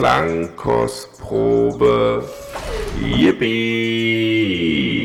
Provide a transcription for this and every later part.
Klangkostprobe. Yippie!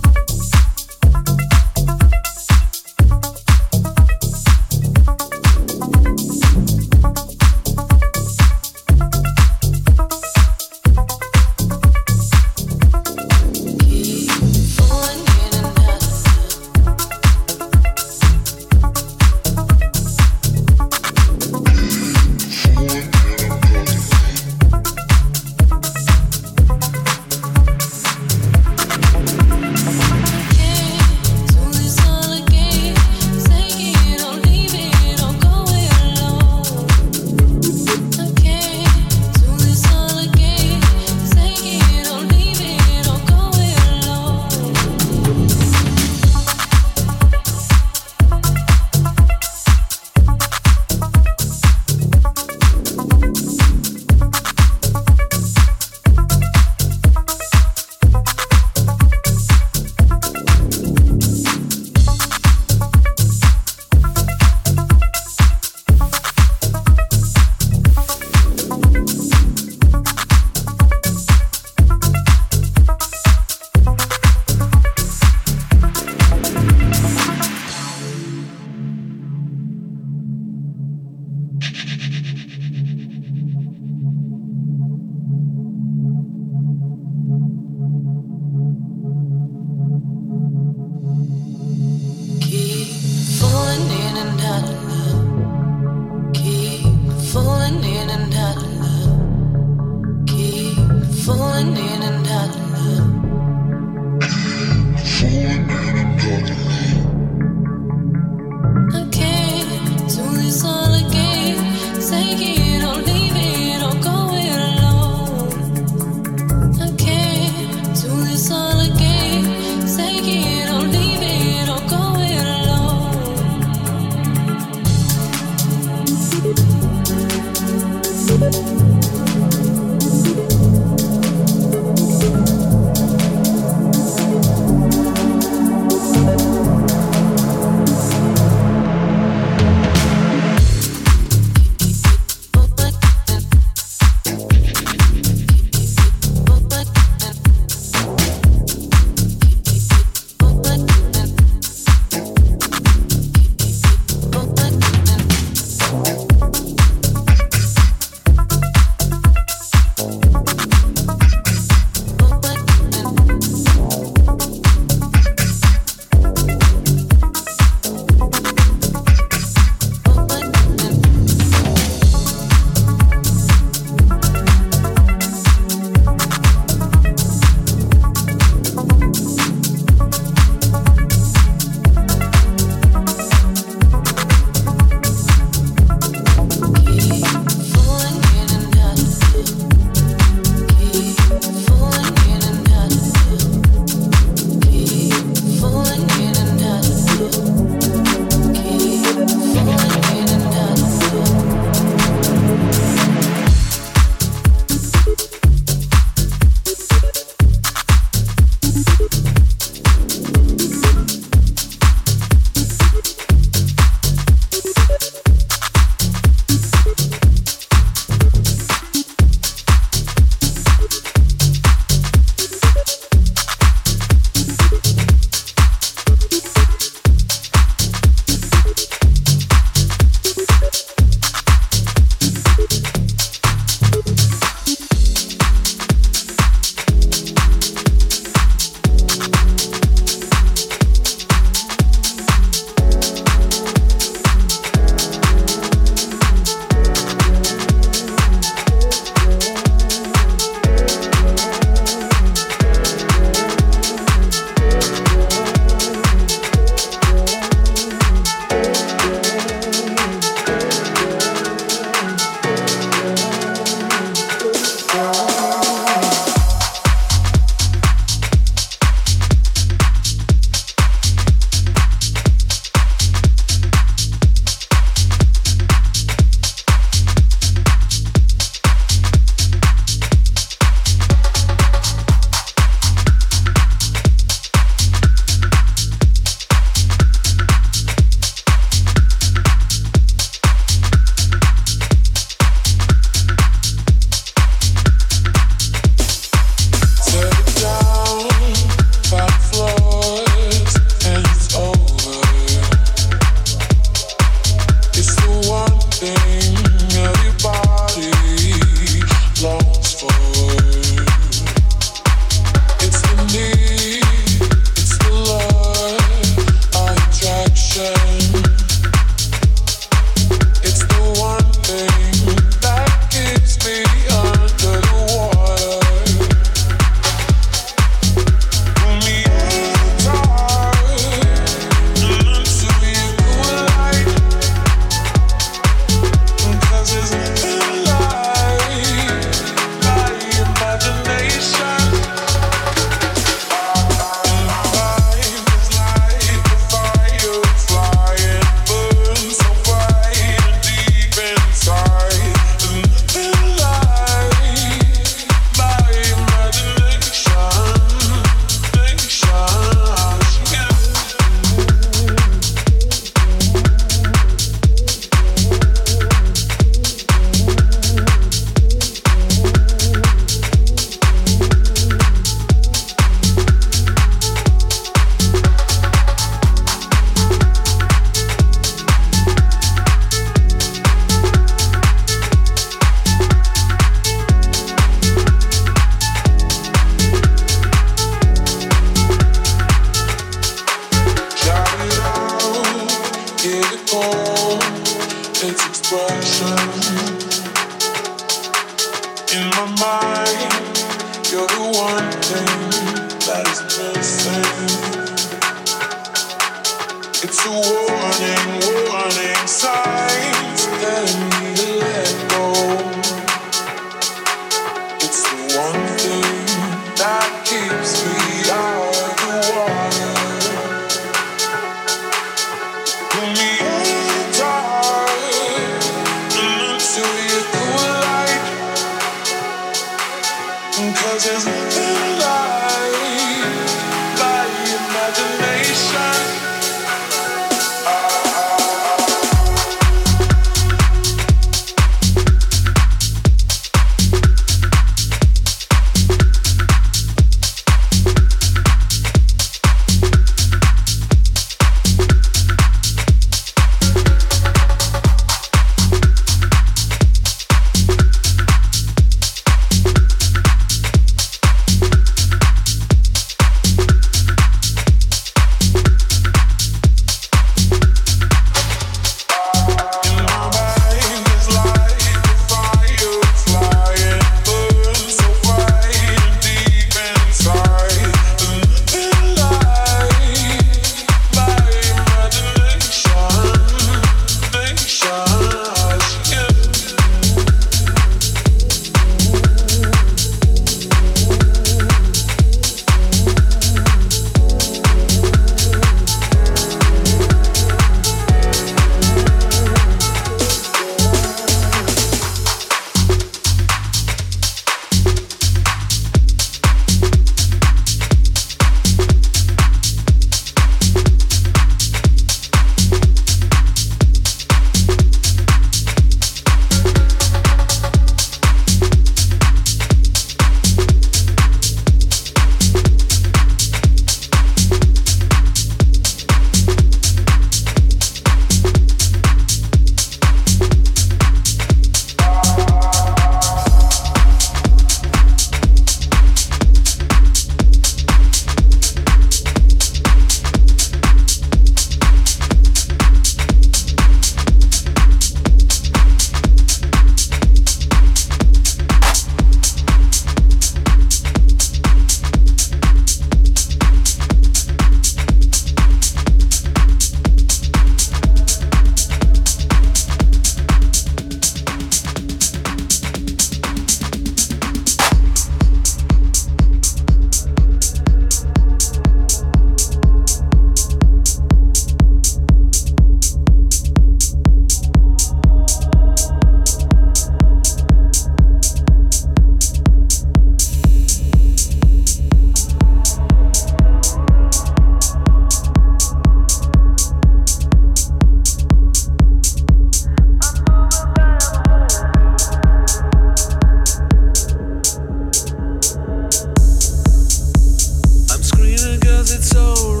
it's so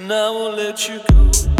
And I won't let you go.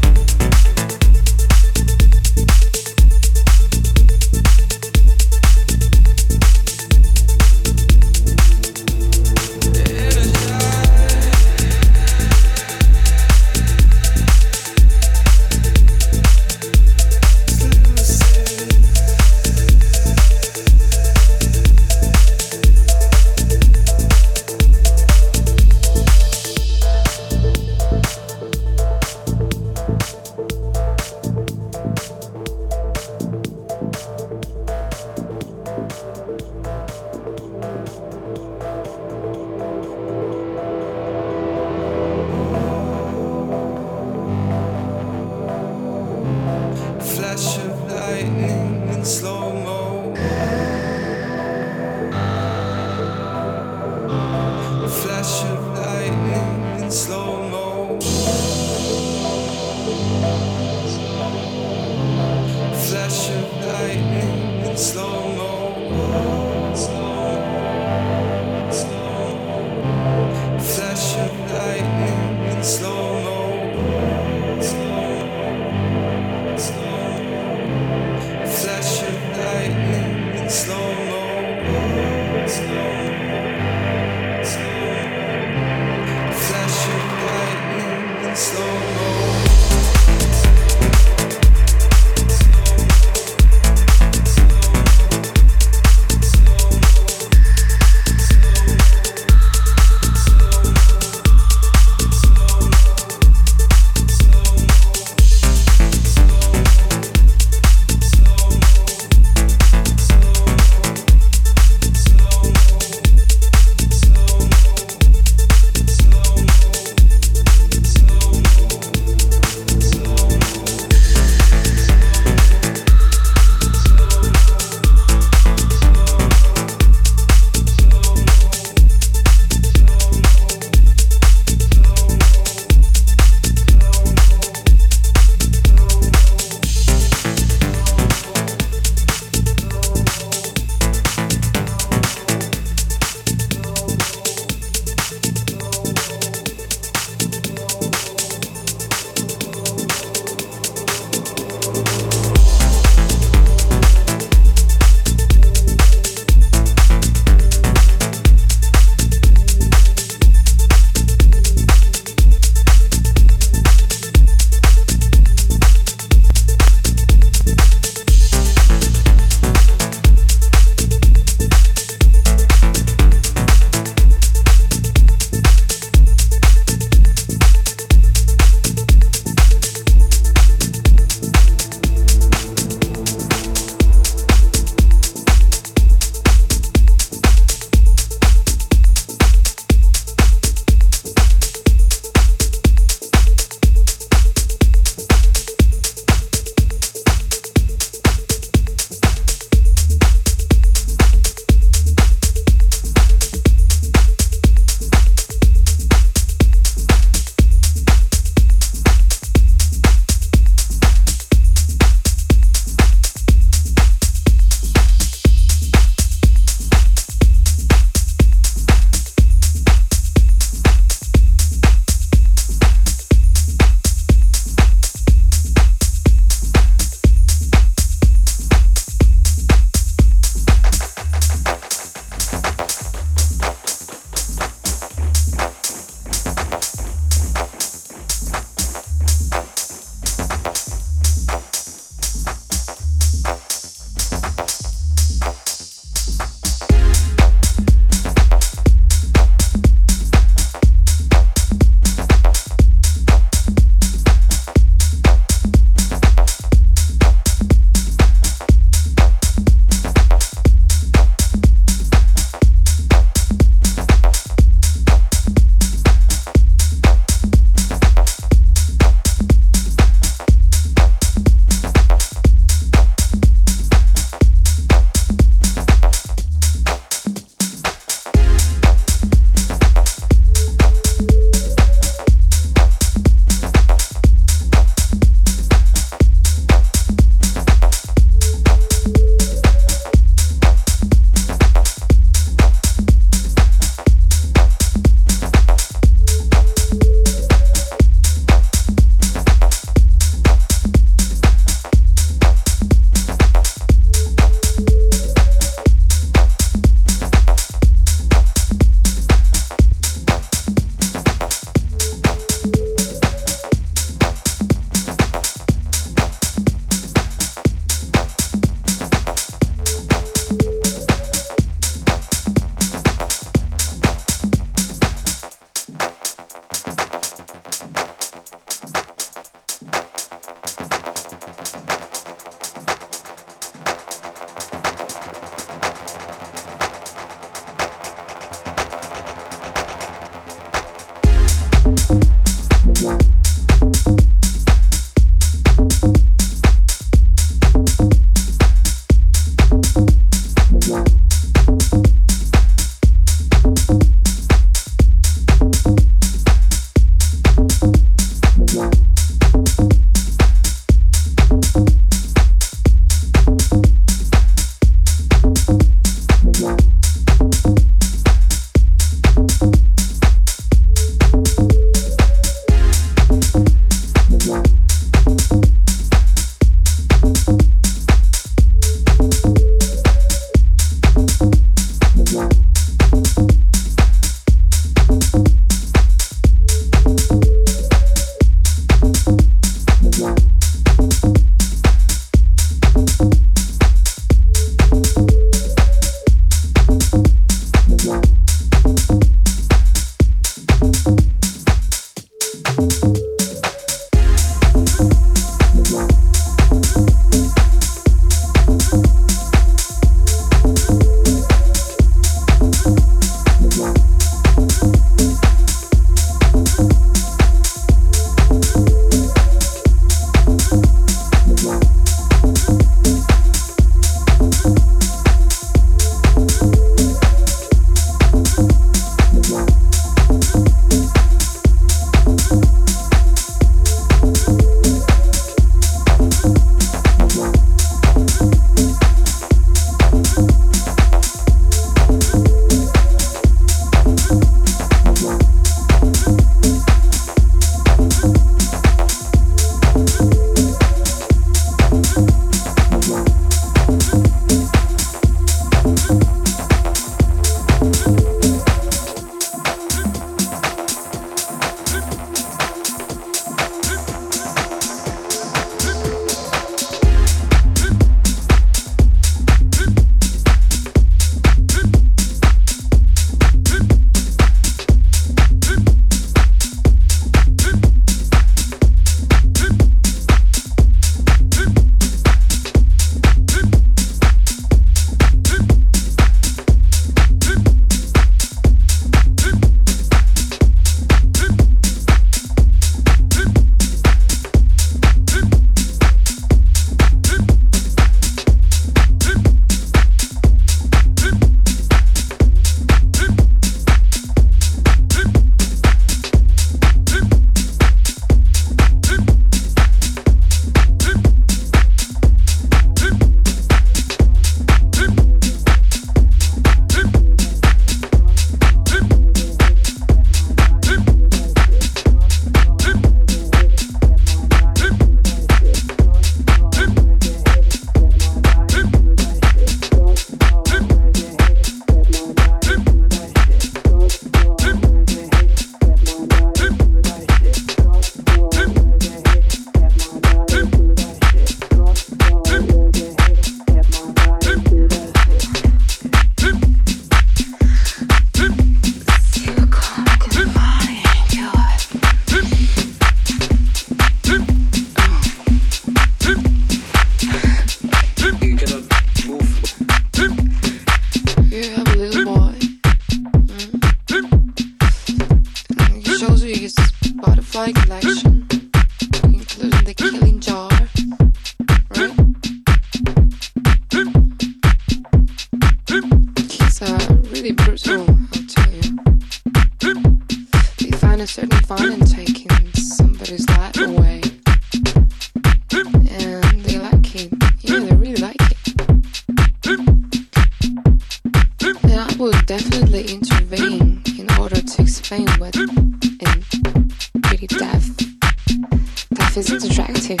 attractive.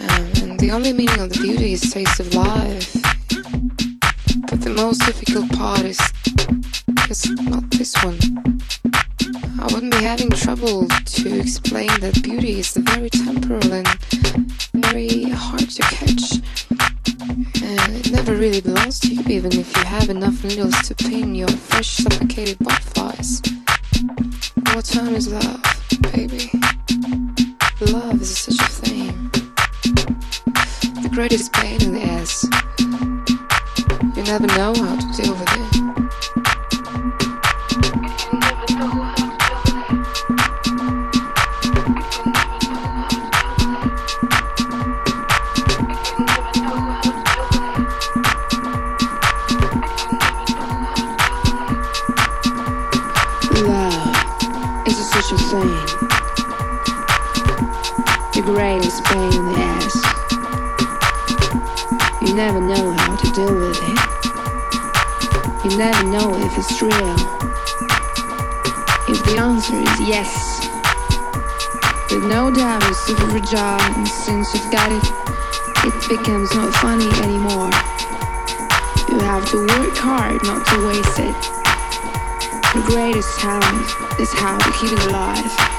Um, and the only meaning of the beauty is taste of life. But the most difficult part is it's not this one. I wouldn't be having trouble to explain that beauty is very temporal and very hard to catch. And it never really belongs to you, even if you have enough needles to pin your fresh, suffocated butterflies. What time is love, baby? Love is such a thing. The greatest pain in the ass. You never know how to deal with it. know if it's real. If the answer is yes, with no doubt it's super fragile, and since you've got it, it becomes not funny anymore. You have to work hard not to waste it. The greatest talent is how to keep it alive.